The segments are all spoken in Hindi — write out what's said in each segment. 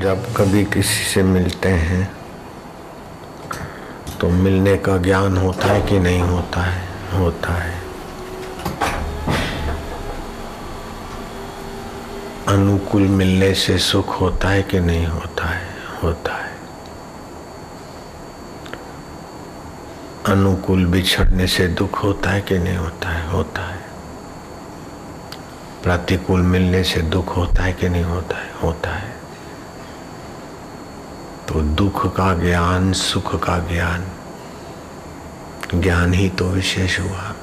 जब कभी किसी से मिलते हैं तो मिलने का ज्ञान होता है कि नहीं होता है? होता है। अनुकूल मिलने से सुख होता है कि नहीं होता है? होता है। अनुकूल बिछड़ने से दुख होता है कि नहीं होता है? होता है। प्रतिकूल मिलने से दुख होता है कि नहीं होता है? होता है। तो दुख का ज्ञान, सुख का ज्ञान। ज्ञान ही तो विशेष हुआ।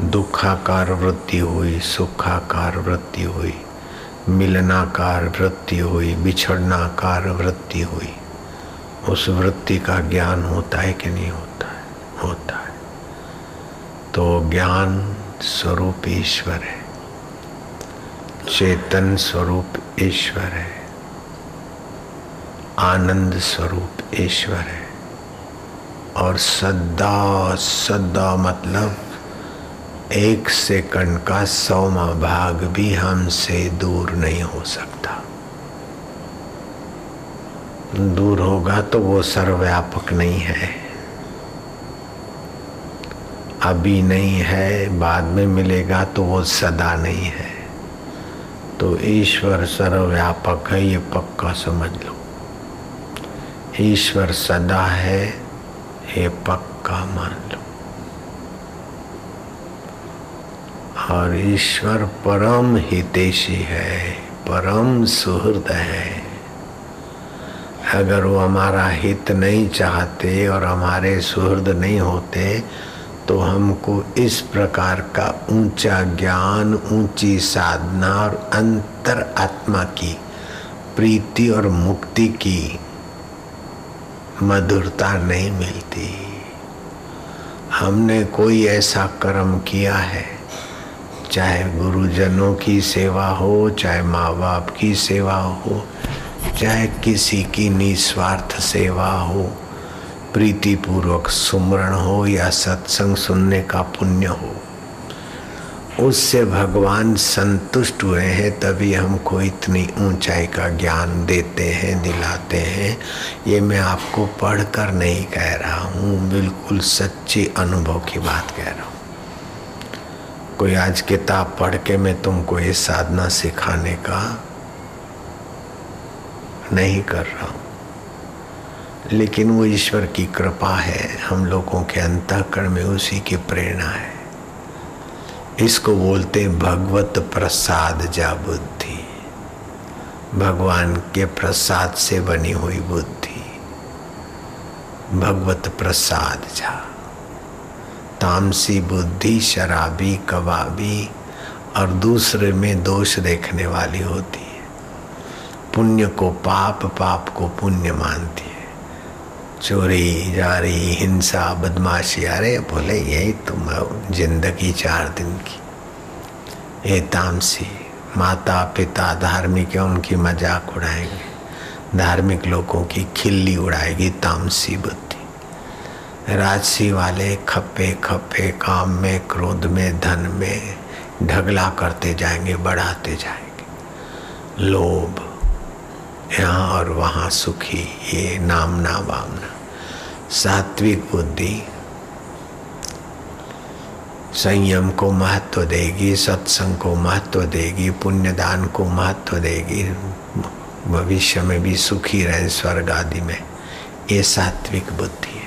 दुखाकार वृत्ति हुई, सुखाकार वृत्ति हुई, मिलनाकार वृत्ति हुई, बिछड़नाकार वृत्ति हुई। उस वृत्ति का ज्ञान होता है कि नहीं होता है? होता है। तो ज्ञान स्वरूप ईश्वर है। चेतन स्वरूप ईश्वर है। आनंद स्वरूप ईश्वर है। और सदा सदा मतलब एक सेकंड का सौमा भाग भी हमसे दूर नहीं हो सकता। दूर होगा तो वो सर्वव्यापक नहीं है। अभी नहीं है, बाद में मिलेगा तो वो सदा नहीं है। तो ईश्वर सर्वव्यापक है, ये पक्का समझ लो। ईश्वर सदा है ये पक्का मान लो। और ईश्वर परम हितेशी है, परम सुहृद है। अगर वो हमारा हित नहीं चाहते और हमारे सुहृद नहीं होते तो हमको इस प्रकार का ऊँचा ज्ञान, ऊँची साधना और अंतर आत्मा की, प्रीति और मुक्ति की मधुरता नहीं मिलती। हमने कोई ऐसा कर्म किया है, चाहे गुरुजनों की सेवा हो, चाहे माँ बाप की सेवा हो, चाहे किसी की निस्वार्थ सेवा हो, प्रीतिपूर्वक सुमरण हो या सत्संग सुनने का पुण्य हो। उससे भगवान संतुष्ट हुए हैं, तभी हमको इतनी ऊंचाई का ज्ञान देते हैं, दिलाते हैं। ये मैं आपको पढ़कर नहीं कह रहा हूँ, बिल्कुल सच्ची अनुभव की बात कह रहा हूँ। कोई आज किताब पढ़ के मैं तुमको ये साधना सिखाने का नहीं कर रहा हूँ। लेकिन वो ईश्वर की कृपा है, हम लोगों के अंतःकरण में उसी की प्रेरणा है। इसको बोलते भगवत प्रसाद जा बुद्धि। भगवान के प्रसाद से बनी हुई बुद्धि। भगवत प्रसाद जा। तामसी बुद्धि, शराबी, कबाबी और दूसरे में दोष देखने वाली होती है। पुण्य को पाप पाप को पुण्य मानती है चोरी, जारी, हिंसा, बदमाशी, अरे बोले, यही तुम ज़िंदगी चार दिन की। ये तामसी माता पिता धार्मिक है, उनकी मज़ाक उड़ाएँगे। धार्मिक लोगों की खिल्ली उड़ाएगी तामसी बुद्धि राजसी वाले खप्पे खप्पे, काम में, क्रोध में, धन में ढगला करते जाएँगे, बढ़ाते जाएँगे। लोभ, यहाँ और वहाँ सुखी, ये नामना वामना सात्विक बुद्धि। संयम को महत्व देगी, सत्संग को महत्व देगी, पुण्यदान को महत्व देगी। भविष्य में भी सुखी रहे स्वर्ग आदि में। ये सात्विक बुद्धि है।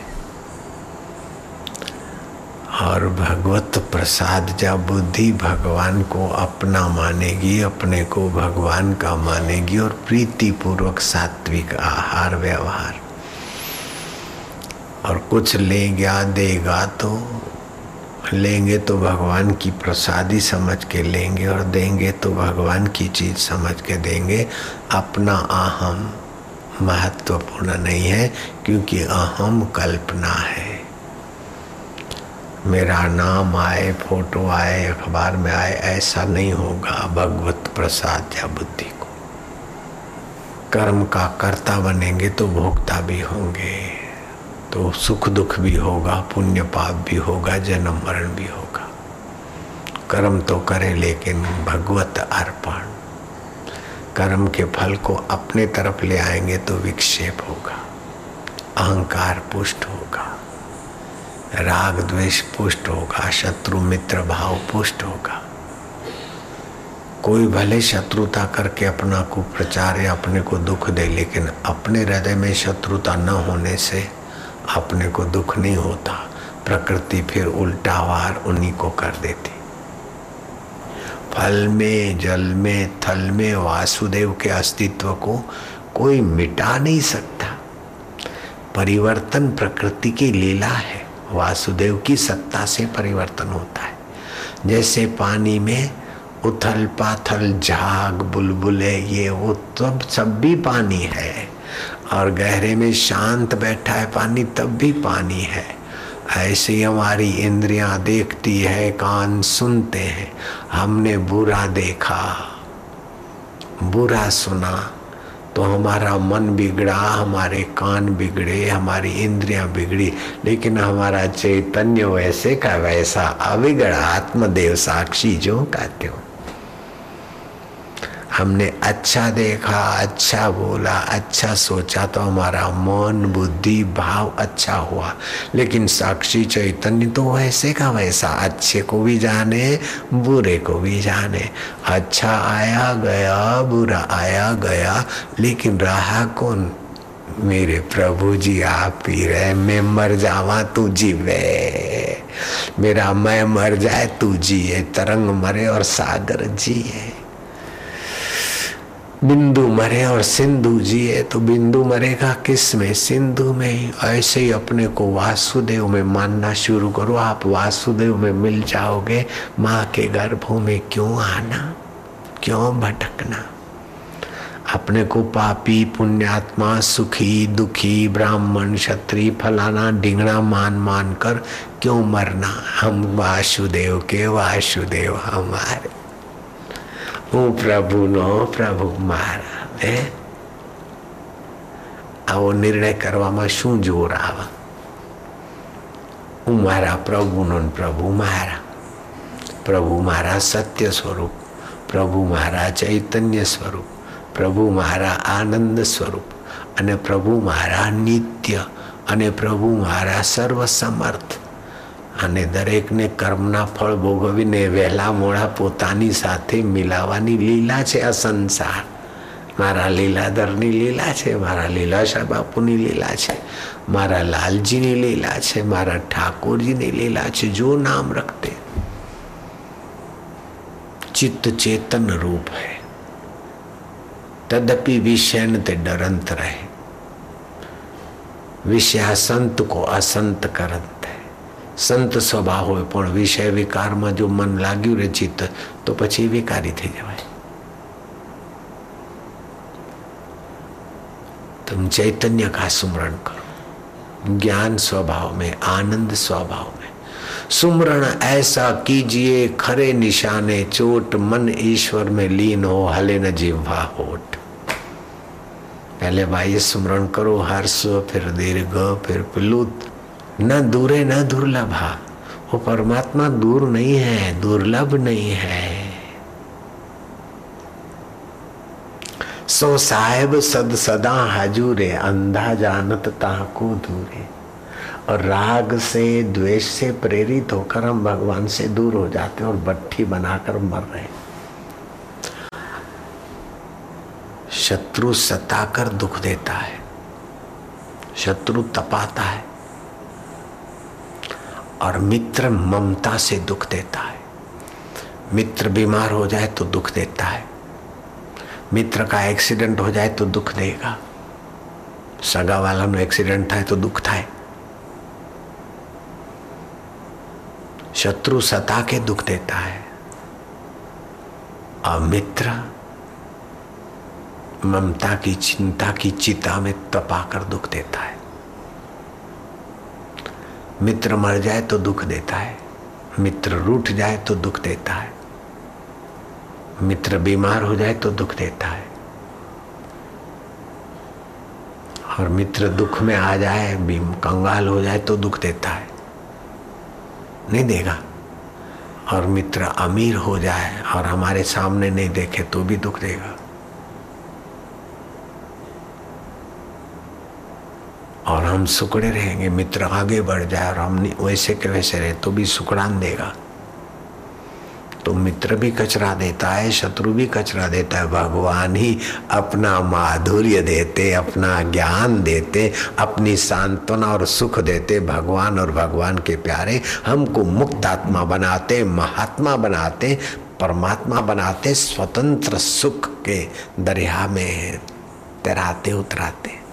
और भगवत प्रसाद, जब बुद्धि भगवान को अपना मानेगी, अपने को भगवान का मानेगी और प्रीति पूर्वक सात्विक आहार, व्यवहार और कुछ लेगा देगा तो। लेंगे तो भगवान की प्रसादी समझ के लेंगे और देंगे तो भगवान की चीज़ समझ के देंगे। अपना अहम महत्वपूर्ण नहीं है, क्योंकि अहम कल्पना है। मेरा नाम आए, फ़ोटो आए, अखबार में आए, ऐसा नहीं होगा भगवत प्रसाद या बुद्धि को। कर्म का कर्ता बनेंगे तो भोक्ता भी होंगे। तो सुख दुख भी होगा पुण्य पाप भी होगा, जन्म मरण भी होगा। कर्म तो करें, लेकिन भगवत अर्पण, कर्म के फल को अपने तरफ़ ले आएँगे तो विक्षेप होगा, अहंकार पुष्ट होगा, राग द्वेष पुष्ट होगा, शत्रु मित्र भाव पुष्ट होगा। कोई भले शत्रुता करके अपना को प्रचार या अपने को दुख दे, लेकिन अपने हृदय में शत्रुता न होने से अपने को दुख नहीं होता। प्रकृति फिर उल्टा वार उन्हीं को कर देती। फल में, जल में, थल में वासुदेव के अस्तित्व को कोई मिटा नहीं सकता। परिवर्तन प्रकृति की लीला है। वासुदेव की सत्ता से परिवर्तन होता है। जैसे पानी में उथल पाथल झाग, बुलबुले, ये वो तब सब भी पानी है। और गहरे में शांत बैठा है पानी, तब भी पानी है। ऐसे हमारी इंद्रियाँ देखती है, कान सुनते हैं। हमने बुरा देखा, बुरा सुना तो हमारा मन बिगड़ा, हमारे कान बिगड़े, हमारी इंद्रियाँ बिगड़ी। लेकिन हमारा चैतन्य वैसे का वैसा अविगड़ा आत्मदेव साक्षी जो का त्यों हमने अच्छा देखा अच्छा बोला अच्छा सोचा तो हमारा मन, बुद्धि, भाव अच्छा हुआ। लेकिन साक्षी चैतन्य तो वैसे का वैसा, अच्छे को भी जाने, बुरे को भी जाने। अच्छा आया गया, बुरा आया गया, लेकिन रहा कौन? मेरे प्रभु जी, आप ही रहे, मैं मर जावा तू जीवे मेरा मैं मर जाए तू जिए तरंग मरे और सागर जिए। बिंदु मरे और सिंधु जिए तो बिंदु मरेगा किसमें? सिंधु में ऐसे ही अपने को वासुदेव में मानना शुरू करो। आप वासुदेव में मिल जाओगे। माँ के गर्भों में क्यों आना? क्यों भटकना? अपने को पापी, पुण्यात्मा, सुखी, दुखी, ब्राह्मण, क्षत्रिय, फलाना ढिंगड़ा मान मान कर क्यों मरना? हम वासुदेव के वासुदेव हमारे। હું પ્રભુનો પ્રભુ મારા હે આવો નિર્ણય કરવામાં શું જોર આવે હું મારા પ્રભુનો પ્રભુ મારા પ્રભુ મારા સત્ય સ્વરૂપ પ્રભુ મારા ચૈતન્ય સ્વરૂપ પ્રભુ મારા આનંદ સ્વરૂપ અને પ્રભુ મારા નિત્ય અને પ્રભુ મારા સર્વ સમર્થ અને દરેકને કર્મના ફળ ભોગવીને વહેલા મોડા પોતાની સાથે મિલાવાની લીલા છે આ સંસાર મારા લીલાધરની લીલા છે મારા લીલાશા બાપુની લીલા છે મારા લાલજીની લીલા છે મારા ઠાકોરજીની લીલા છે જો નામ રખતે चित्त चेतन रूप है तदपि विषय ते डरंत रहे विषय संत को असंत करंत સંત સ્વભાવ હોય પણ વિષય વિકારમાં જો મન લાગ્યું રે ચિત્ત તો પછી વિકારી થઈ જવાય तुम चैतन्य का सुमरण करो ज्ञान स्वभाव में आनंद स्वभाव में सुमरण ऐसा कीजिए खरे निशाने चोट मन ईश्वर में लीन हो हले न जिह्वा होठ पहले बाह्य सुमरण करो हर्ष फिर दीर्घ फिर प्लुत न दूरे न दुर्लभा। वो परमात्मा दूर नहीं है, दुर्लभ नहीं है। सो साहेब सद सदा हाजूरे, अंधा जानत ताको दूरे। और राग से, द्वेष से प्रेरित होकर हम भगवान से दूर हो जाते हैं और बट्ठी बनाकर मर रहे हैं। शत्रु सताकर दुख देता है, शत्रु तपाता है। और मित्र ममता से दुख देता है। मित्र बीमार हो जाए तो दुख देता है। मित्र का एक्सीडेंट हो जाए तो दुख देगा। सगा वाला में एक्सीडेंट था तो दुख था। शत्रु सता के दुख देता है। और मित्र ममता की चिंता की चिता में तपाकर दुख देता है। मित्र मर जाए तो दुख देता है। मित्र रूठ जाए तो दुख देता है। मित्र बीमार हो जाए तो दुख देता है। और मित्र दुख में आ जाए कंगाल हो जाए तो दुख देता है। नहीं देगा। और मित्र अमीर हो जाए और हमारे सामने नहीं देखे तो भी दुख देगा और हम सुकड़े रहेंगे, मित्र आगे बढ़ जाए और हम वैसे के वैसे रहे तो भी सुकड़ान देगा। तो मित्र भी कचरा देता है, शत्रु भी कचरा देता है। भगवान ही अपना माधुर्य देते, अपना ज्ञान देते, अपनी सांत्वना और सुख देते। भगवान और भगवान के प्यारे हमको मुक्त आत्मा बनाते, महात्मा बनाते, परमात्मा बनाते, स्वतंत्र सुख के दरिया में तैराते, उतराते।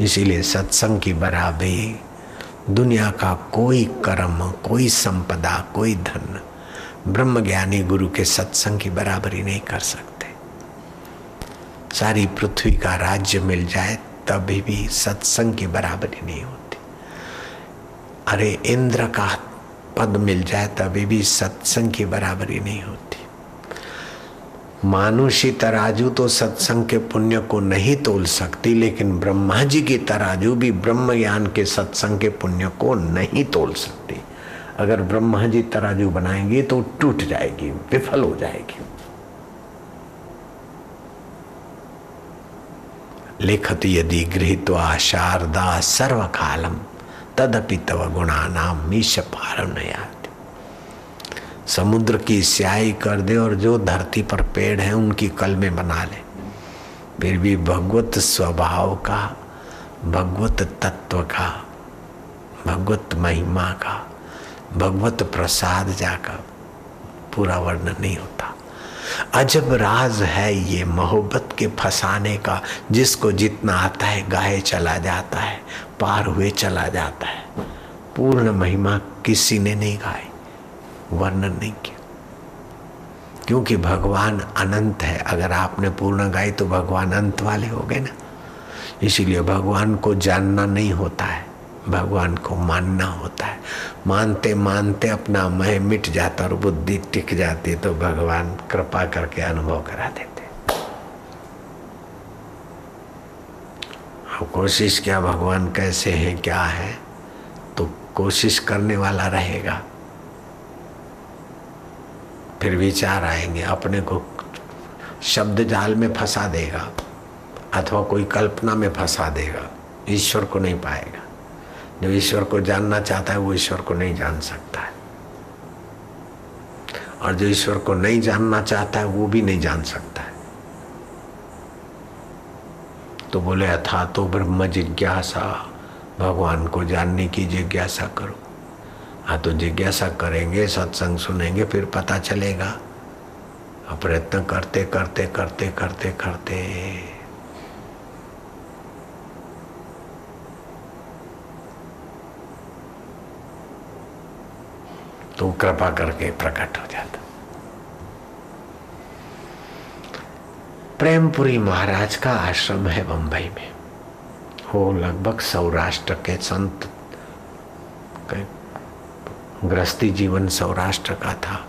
इसीलिए सत्संग की बराबरी, दुनिया का कोई कर्म, कोई संपदा, कोई धन ब्रह्म ज्ञानी गुरु के सत्संग की बराबरी नहीं कर सकते। सारी पृथ्वी का राज्य मिल जाए, तभी भी सत्संग की बराबरी नहीं होती। अरे इंद्र का पद मिल जाए, तभी भी सत्संग की बराबरी नहीं होती। मानुषी तराजू तो सत्संग के पुण्य को नहीं तोल सकती, लेकिन ब्रह्मा जी की तराजू भी ब्रह्म ज्ञान के सत्संग के पुण्य को नहीं तोल सकती। अगर ब्रह्मा जी तराजू बनाएँगे तो टूट जाएगी, विफल हो जाएगी। लिखत यदि गृहित शारदा सर्व कालम तदपि तव गुणा नाम मीश पारम समुद्र की स्याही कर दे और जो धरती पर पेड़ है उनकी कल में बना ले। फिर भी भगवत स्वभाव का, भगवत तत्व का, भगवत महिमा का, भगवत प्रसाद जाकर पूरा वर्णन नहीं होता। अजब राज है ये मोहब्बत के फसाने का, जिसको जितना आता है गाए चला जाता है, पार हुए चला जाता है। पूर्ण महिमा किसी ने नहीं गाई। वर्णन नहीं किया। क्योंकि भगवान अनंत है। अगर आपने पूर्ण गाई तो भगवान अंत वाले हो गए ना। इसीलिए भगवान को जानना नहीं होता है। भगवान को मानना होता है। मानते मानते अपना मह मिट जाता और बुद्धि टिक जाती तो भगवान कृपा करके अनुभव करा देते। कोशिश क्या, भगवान कैसे हैं, क्या है? तो कोशिश करने वाला रहेगा। फिर विचार आएँगे, अपने को शब्द जाल में फंसा देगा, अथवा कोई कल्पना में फंसा देगा, ईश्वर को नहीं पाएगा। जो ईश्वर को जानना चाहता है, वो ईश्वर को नहीं जान सकता है। और जो ईश्वर को नहीं जानना चाहता है, वो भी नहीं जान सकता है। तो बोले अथा तो ब्रह्म जिज्ञासा, भगवान को जानने की जिज्ञासा करो। हाँ तो जिज्ञासा करेंगे, सत्संग सुनेंगे, फिर पता चलेगा। प्रयत्न करते करते करते करते करते। तो कृपा करके प्रकट हो जाता। प्रेमपुरी महाराज का आश्रम है बंबई में। वो लगभग सौराष्ट्र के संत गृहस्थी जीवन सौराष्ट्र का था।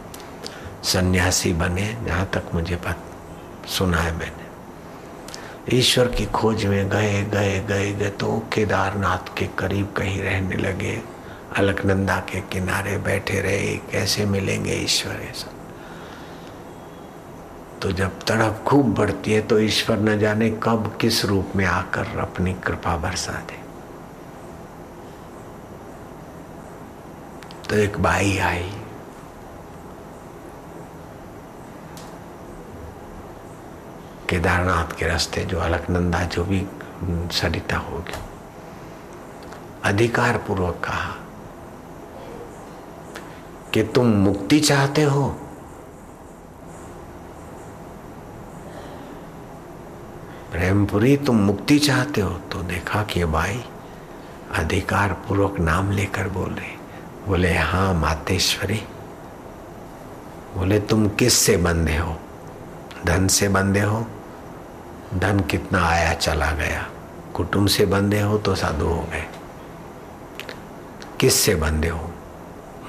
सन्यासी बने, जहाँ तक मुझे पता सुना है मैंने। ईश्वर की खोज में गए गए गए गए तो केदारनाथ के करीब कहीं रहने लगे। अलकनंदा के किनारे बैठे रहे, कैसे मिलेंगे ईश्वर ऐसा तो जब तड़प खूब बढ़ती है तो ईश्वर न जाने कब किस रूप में आकर अपनी कृपा बरसा दे तो एक बाई आई। केदारनाथ के रास्ते जो अलकनंदा, जो भी सरिता होगी अधिकार पूर्वक कहा कि तुम मुक्ति चाहते हो? प्रेमपुरी, तुम मुक्ति चाहते हो? तो देखा कि भाई अधिकार पूर्वक नाम लेकर बोल रहे बोले हाँ मातेश्वरी। बोले, तुम किस से बंधे हो? धन से बंधे हो। धन कितना आया, चला गया। कुटुंब से बंधे हो तो साधु हो गए। किस से बंधे हो?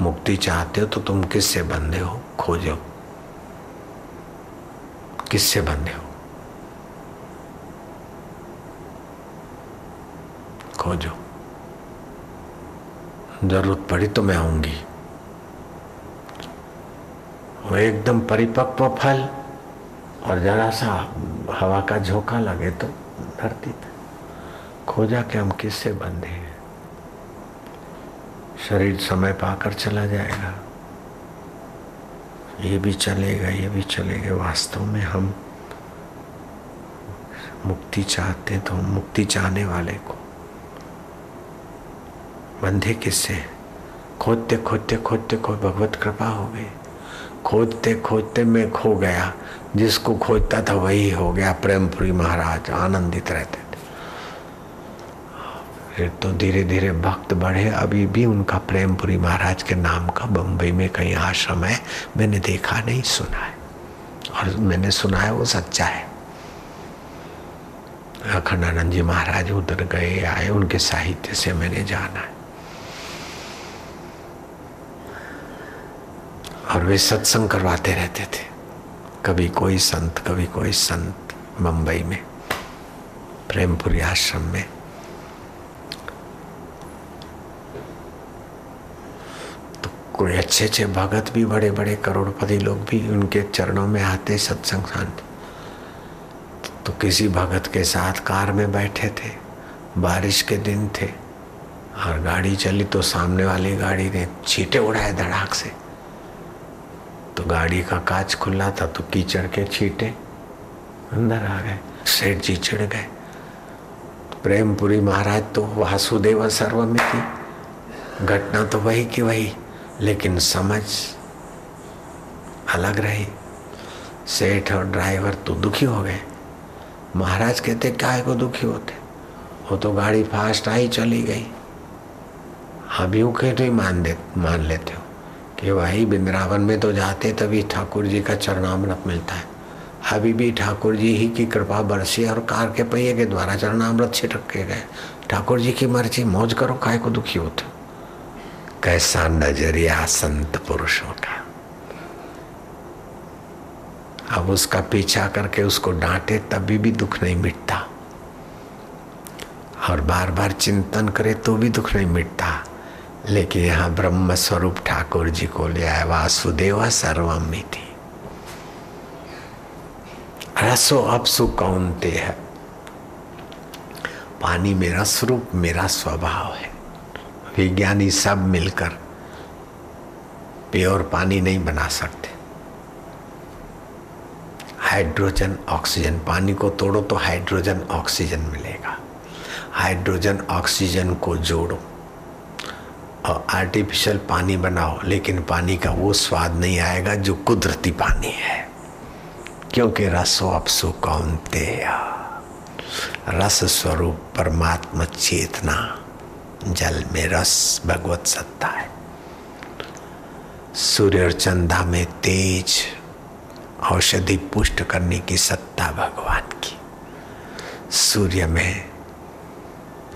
मुक्ति चाहते हो तो तुम किस से बंधे हो? खोजो। किससे बंधे हो? खोजो। ज़रूरत पड़ी तो मैं आऊँगी। वो एकदम परिपक्व फल और जरा सा हवा का झोंका लगे तो धरती पे। खोजा कि हम किससे बंधे हैं। शरीर समय पाकर चला जाएगा। ये भी चलेगा, ये भी चलेगा। वास्तव में हम मुक्ति चाहते तो मुक्ति चाहने वाले को बंधे किससे? खोदते खोदते खोदते खो भगवत कृपा हो गई। खोदते खोदते मैं खो गया। जिसको खोजता था वही हो गया प्रेमपुरी महाराज, आनंदित रहते थे। फिर तो धीरे धीरे भक्त बढ़े। अभी भी उनका प्रेमपुरी महाराज के नाम का बम्बई में कहीं आश्रम है, मैंने देखा नहीं, सुना है। और मैंने सुना है, वो सच्चा है। अखंडानंद जी महाराज उधर गए, आए, उनके साहित्य से मैंने जाना है। और वे सत्संग करवाते रहते थे। कभी कोई संत, कभी कोई संत मुंबई में, प्रेमपुरी आश्रम में। तो कोई अच्छे अच्छे भगत भी बड़े बड़े करोड़पति लोग भी उनके चरणों में आते सत्संग शांति तो किसी भगत के साथ कार में बैठे थे, बारिश के दिन थे, और गाड़ी चली तो सामने वाली गाड़ी ने छीटे उड़ाए धड़ाक से। गाड़ी का कांच खुला था तो कीचड़ के छीटे अंदर आ गए। सेठ जी चिड़ गए। प्रेमपुरी महाराज तो वासुदेव सर्वमिति घटना तो वही की वही, लेकिन समझ अलग रही। सेठ और ड्राइवर तो दुखी हो गए। महाराज कहते, काय को दुखी होते? वो तो गाड़ी फास्ट आई चली गई। अभी के नहीं मान दे, मान लेते हो? कि भाई वृंदावन में तो जाते तभी ठाकुर जी का चरणामृत मिलता है। अभी भी ठाकुर जी ही की कृपा बरसी और कार के पहिए के द्वारा चरणामृत छिटक के गए। ठाकुर जी की मर्ज़ी, मौज करो, काय को दुखी होते कैसा नज़रिया संत पुरुषों का। अब उसका पीछा करके उसको डांटे तभी भी दुख नहीं मिटता। और बार बार चिंतन करे तो भी दुख नहीं मिटता। लेकिन यहाँ ब्रह्म स्वरूप ठाकुर जी को ले आए वासुदेव सर्वम थी रसो अपसु कौनते है। पानी में रस रूप मेरा स्वभाव है। विज्ञानी सब मिलकर प्योर पानी नहीं बना सकते। हाइड्रोजन, ऑक्सीजन, पानी को तोड़ो तो हाइड्रोजन, ऑक्सीजन मिलेगा। हाइड्रोजन, ऑक्सीजन को जोड़ो। और आर्टिफिशियल पानी बनाओ, लेकिन पानी का वो स्वाद नहीं आएगा जो कुदरती पानी है। क्योंकि रसो अपसु कौनते रस स्वरूप परमात्मा चेतना, जल में रस भगवत सत्ता है। सूर्य और चंदा में तेज औषधि पुष्ट करने की सत्ता भगवान की। सूर्य में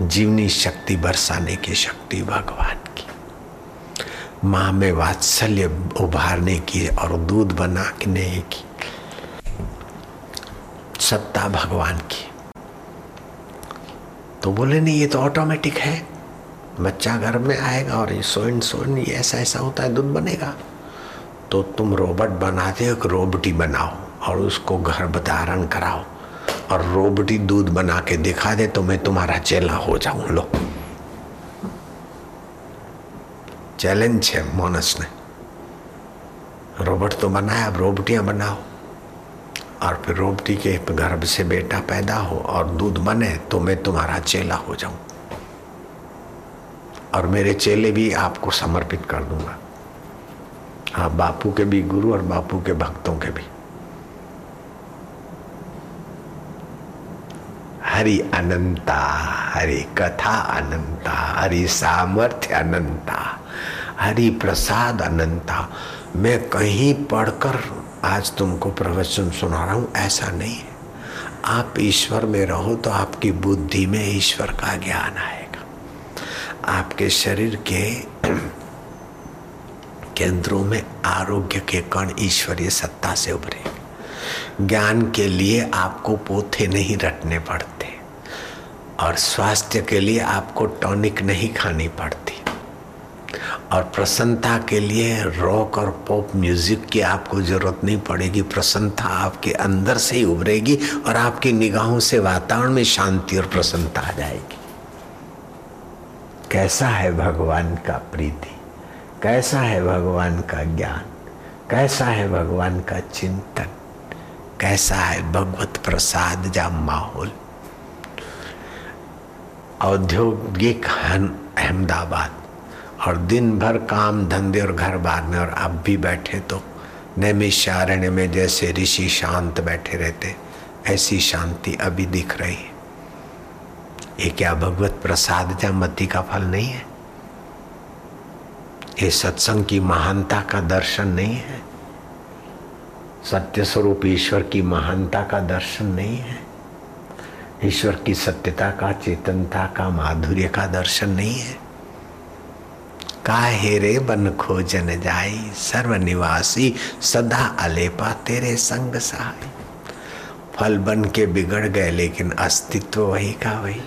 जीवनी शक्ति बरसाने की शक्ति भगवान की। माँ में वात्सल्य उभारने की और दूध बनाने की। सत्ता भगवान की। तो बोले, नहीं, ये तो ऑटोमेटिक है। बच्चा घर में आएगा और ये सोइन सोइन ये ऐसा ऐसा होता है, दूध बनेगा। तो तुम रोबोट बनाते हो एक रोबोटी बनाओ और उसको गर्भ धारण कराओ। और रोबोटी दूध बना के दिखा दे तो मैं तुम्हारा चेला हो जाऊँ। लो। चैलेंज है मोनस ने। रोबोट तो बनाया, अब रोबोटियाँ बनाओ। और फिर रोबटी के गर्भ से बेटा पैदा हो और दूध बने तो मैं तुम्हारा चेला हो जाऊँ। और मेरे चेले भी आपको समर्पित कर दूँगा। हाँ बापू के भी गुरु और बापू के भक्तों के भी। हरि अनंता हरि कथा अनंता हरि सामर्थ्य अनंता हरि प्रसाद अनंता मैं कहीं पढ़कर आज तुमको प्रवचन सुना रहा हूँ, ऐसा नहीं है। आप ईश्वर में रहो तो आपकी बुद्धि में ईश्वर का ज्ञान आएगा। आपके शरीर के केंद्रों में आरोग्य के कण ईश्वरीय सत्ता से उभरे। ज्ञान के लिए आपको पोथे नहीं रटने पड़ते। और स्वास्थ्य के लिए आपको टॉनिक नहीं खानी पड़ती। और प्रसन्नता के लिए रॉक और पॉप म्यूज़िक की आपको ज़रूरत नहीं पड़ेगी। प्रसन्नता आपके अंदर से ही उभरेगी और आपकी निगाहों से वातावरण में शांति और प्रसन्नता आ जाएगी। कैसा है भगवान का प्रीति? कैसा है भगवान का ज्ञान? कैसा है भगवान का चिंतन? कैसा है भगवत प्रसाद जा माहौल? औद्योगिक अहमदाबाद। और दिन भर काम धंधे और घर बार में, और अब भी बैठे तो नैमिषारण्य में जैसे ऋषि शांत बैठे रहते, ऐसी शांति अभी दिख रही है। ये क्या भगवत प्रसाद या मति का फल नहीं है? ये सत्संग की महानता का दर्शन नहीं है। सत्य स्वरूप ईश्वर की महानता का दर्शन नहीं है। ईश्वर की सत्यता का, चेतनता का, माधुर्य का दर्शन नहीं है। का हेरे बन खोजन जाई सर्व निवासी सदा अलेपा तेरे संग सहाय फल बन के बिगड़ गए, लेकिन अस्तित्व वही का वही।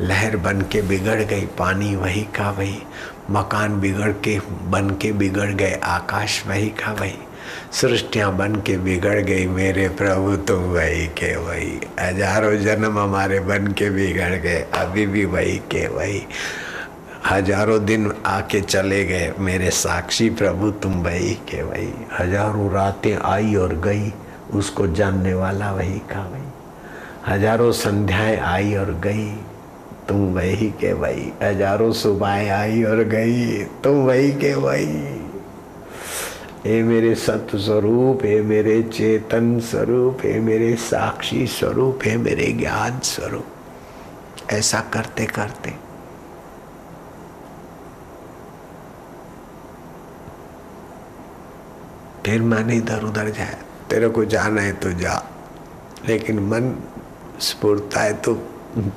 लहर बन के बिगड़ गई, पानी वही का वही। मकान बिगड़ के, बन के बिगड़ गए, आकाश वही का वही। सृष्टियाँ बन के बिगड़ गई, मेरे प्रभु तुम वही के वही। हज़ारों जन्म हमारे बन के बिगड़ गए, अभी भी वही के वही। हज़ारों दिन आके चले गए, मेरे साक्षी प्रभु, तुम वही के वही। हज़ारों रातें आई और गई, उसको जानने वाला वही का वही। हज़ारों संध्याएँ आई और गई, तुम वही के वही। हज़ारों सुबह आई और गई, तुम वही के वही। हे मेरे सत्य स्वरूप, हे मेरे चेतन स्वरूप, हे मेरे साक्षी स्वरूप, हे मेरे ज्ञान स्वरूप। ऐसा करते करते फिर मन इधर उधर जाए। तेरे को जाना है तो जा, लेकिन मन स्फूर्ता है तो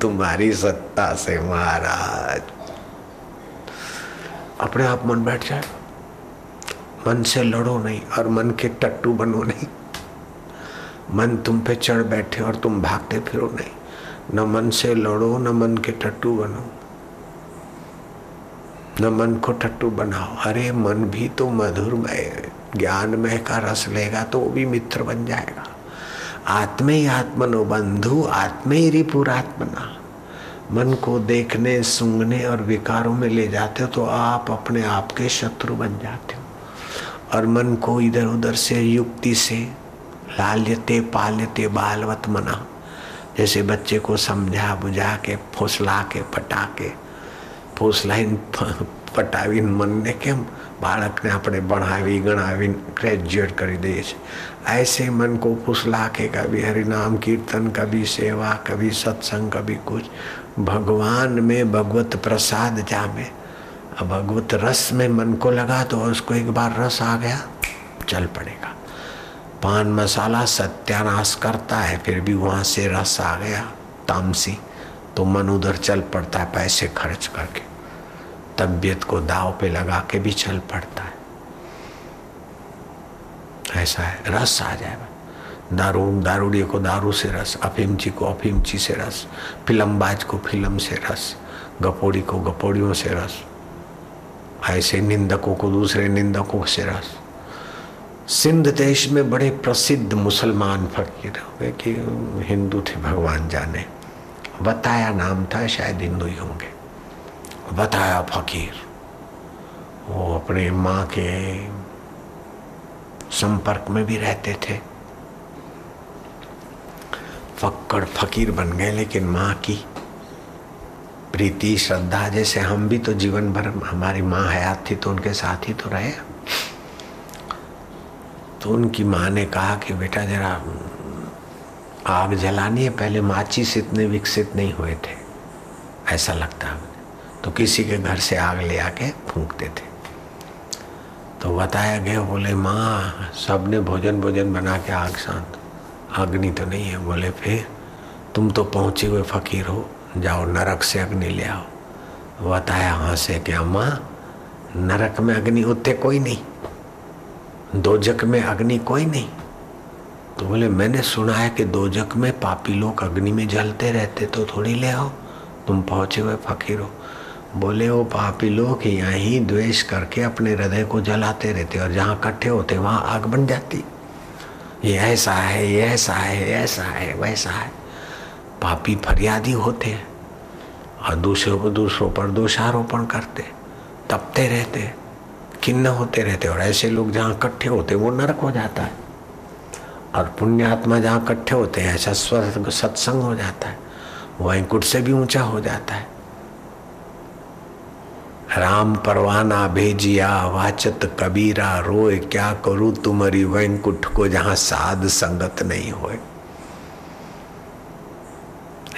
तुम्हारी सत्ता से महाराज। अपने आप मन बैठ जाए। मन से लड़ो नहीं और मन के टट्टू बनो नहीं। मन तुम पे चढ़ बैठे और तुम भागते फिरो नहीं। न मन से लड़ो, न मन के टट्टू बनो। न मन को टट्टू बनाओ। अरे मन भी तो मधुरमय, ज्ञानमय का रस लेगा तो वो भी मित्र बन जाएगा। आत्मे आत्मनो बंधु, आत्मे रिपुरात्मना। मन को देखने, सूंघने और विकारों में ले जाते हो तो आप अपने आप के शत्रु बन जाते हो। और मन को इधर उधर से युक्ति से लाल्यते पाल्यते बालवत मना जैसे बच्चे को समझा बुझा के फुसला के पटा के फुसलाइन પટાવીને મનને કેમ બાળકને આપણે ભણાવી ગણાવી ग्रेजुएट કરી દઈએ છીએ ऐसे मन को फुसला के कभी हरिनाम कीर्तन कभी सेवा कभी सत्संग कभी कुछ भगवान में भगवत प्रसाद जामे अब भगवत रस में मन को लगा तो उसको एक बार रस आ गया, चल पड़ेगा। पान मसाला सत्यानाश करता है, फिर भी वहाँ से रस आ गया, तामसी। तो मन उधर चल पड़ता है पैसे खर्च करके। तबीयत को दाव पे लगा के भी चल पड़ता है। ऐसा है, रस आ जाएगा दारू दारूडिये को दारू से रस, अफीमची को अफीमची से रस फिल्मबाज को फ़िल्म से रस, गपोड़ी को गपोड़ियों से रस। ऐसे निंदकों को, दूसरे निंदकों से रस सिंध देश में बड़े प्रसिद्ध मुसलमान फकीर हुए कि हिंदू थे, भगवान जाने। बताया नाम था, शायद हिंदू ही होंगे। बताया फकीर। वो अपने माँ के संपर्क में भी रहते थे। फक्कड़ फकीर बन गए, लेकिन माँ की प्रीति, श्रद्धा, जैसे हम भी तो जीवन भर हमारी माँ हयात थी तो उनके साथ ही तो रहे। तो उनकी माँ ने कहा कि, बेटा, जरा आग जलानी है, पहले माचिस इतने विकसित नहीं हुए थे। ऐसा लगता है तो किसी के घर से आग ले आके फूंकते थे। तो बताया गया, बोले, माँ सबने भोजन भोजन बना के आग शांत अग्नि तो नहीं है। बोले, फिर तुम तो पहुँचे हुए फकीर हो। जाओ, नरक से अग्नि ले आओ। बताया हाँ से क्या माँ नरक में अग्नि उतने कोई नहीं। दोजक में अग्नि कोई नहीं। तो बोले, मैंने सुना है कि दोजक में पापी लोग अग्नि में जलते रहते तो थोड़ी ले आओ। तुम पहुँचे हुए फकीर हो। बोले वो पापी लोग, यहीं द्वेष करके अपने हृदय को जलाते रहते और जहाँ इकट्ठे होते, वहाँ आग बन जाती। ये ऐसा है, ये ऐसा है ऐसा है, वैसा है। पापी फरियादी होते हैं और दूसरों को दूसरों पर दोषारोपण करते, तपते रहते किन्न होते रहते और ऐसे लोग जहाँ इकट्ठे होते वो नरक हो जाता है। और पुण्यात्मा जहाँ इकट्ठे होते हैं, ऐसा स्वर्ग सत्संग हो जाता है वैंकुट से भी ऊँचा हो जाता है। राम परवाना भेजिया, वाचत कबीरा, रोए क्या करूँ तुम्हारी वैंकुट को जहाँ साध संगत नहीं होए।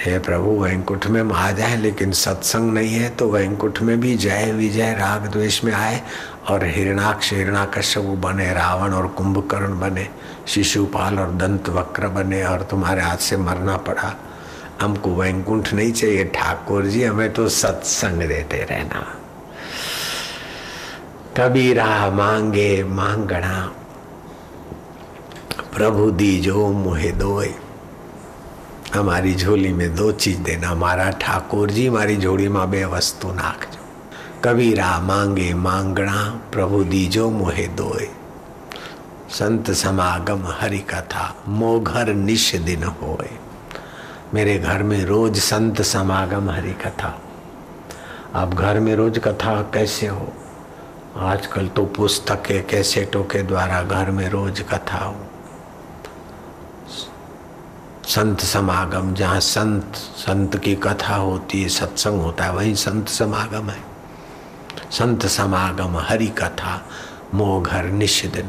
हे प्रभु, वैंकुंठ में आ जाए लेकिन सत्संग नहीं है तो वैंकुट में भी जय, विजय, राग, द्वेष में आए और हिरणाक्ष, हिरणाकश्यप बने, रावण और कुंभकर्ण बने, शिशुपाल और दंत वक्र बने और तुम्हारे हाथ से मरना पड़ा। हमको वैंकुंठ नहीं चाहिए, ठाकुर जी, हमें तो सत्संग देते रहना। कबीरा मांगे मांगना प्रभु दी जो मुहे दोए हमारी झोली में दो चीज़ देना। हमारा ठाकुर जी, हमारी झोली में बे वस्तु नाख जो कबीरा मांगे मांगना प्रभु दीजो मोहे दोए। संत समागम हरि कथा मोघर निश दिन होए। मेरे घर में रोज संत समागम हरि कथा। अब घर में रोज कथा कैसे हो? आजकल तो पुस्तकें, कैसेटों के द्वारा घर में रोज कथा हो। संत समागम, जहाँ संत संत की कथा होती है, सत्संग होता है, वही संत समागम है। संत समागम हरि कथा मोह घर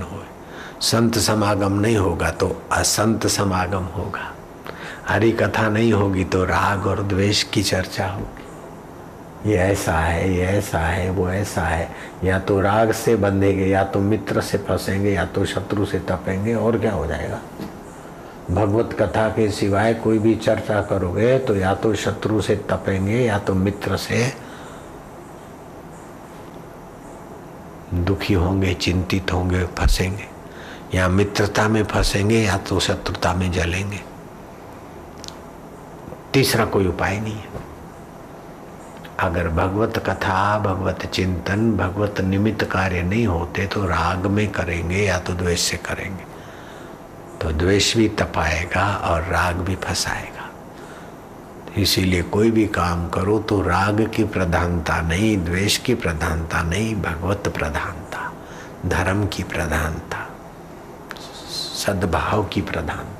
हो संत समागम नहीं होगा तो असंत समागम होगा। हरि कथा नहीं होगी तो राग और द्वेष की चर्चा होगी। ये ऐसा है, ये ऐसा है, वो ऐसा है। या तो राग से बंधेंगे, या तो मित्र से फंसेंगे, या तो शत्रु से तपेंगे, और क्या हो जाएगा? भगवत कथा के सिवाय कोई भी चर्चा करोगे तो या तो शत्रु से तपेंगे या तो मित्र से दुखी होंगे, चिंतित होंगे, फंसेंगे। या मित्रता में फंसेंगे या तो शत्रुता में जलेंगे। तीसरा कोई उपाय नहीं है। अगर भगवत कथा, भगवत चिंतन, भगवत निमित्त कार्य नहीं होते तो राग में करेंगे या तो द्वेष से करेंगे। तो द्वेष भी तपाएगा और राग भी फंसाएगा। इसीलिए कोई भी काम करो तो राग की प्रधानता नहीं, द्वेष की प्रधानता नहीं, भगवत प्रधानता, धर्म की प्रधानता, सद्भाव की प्रधानता।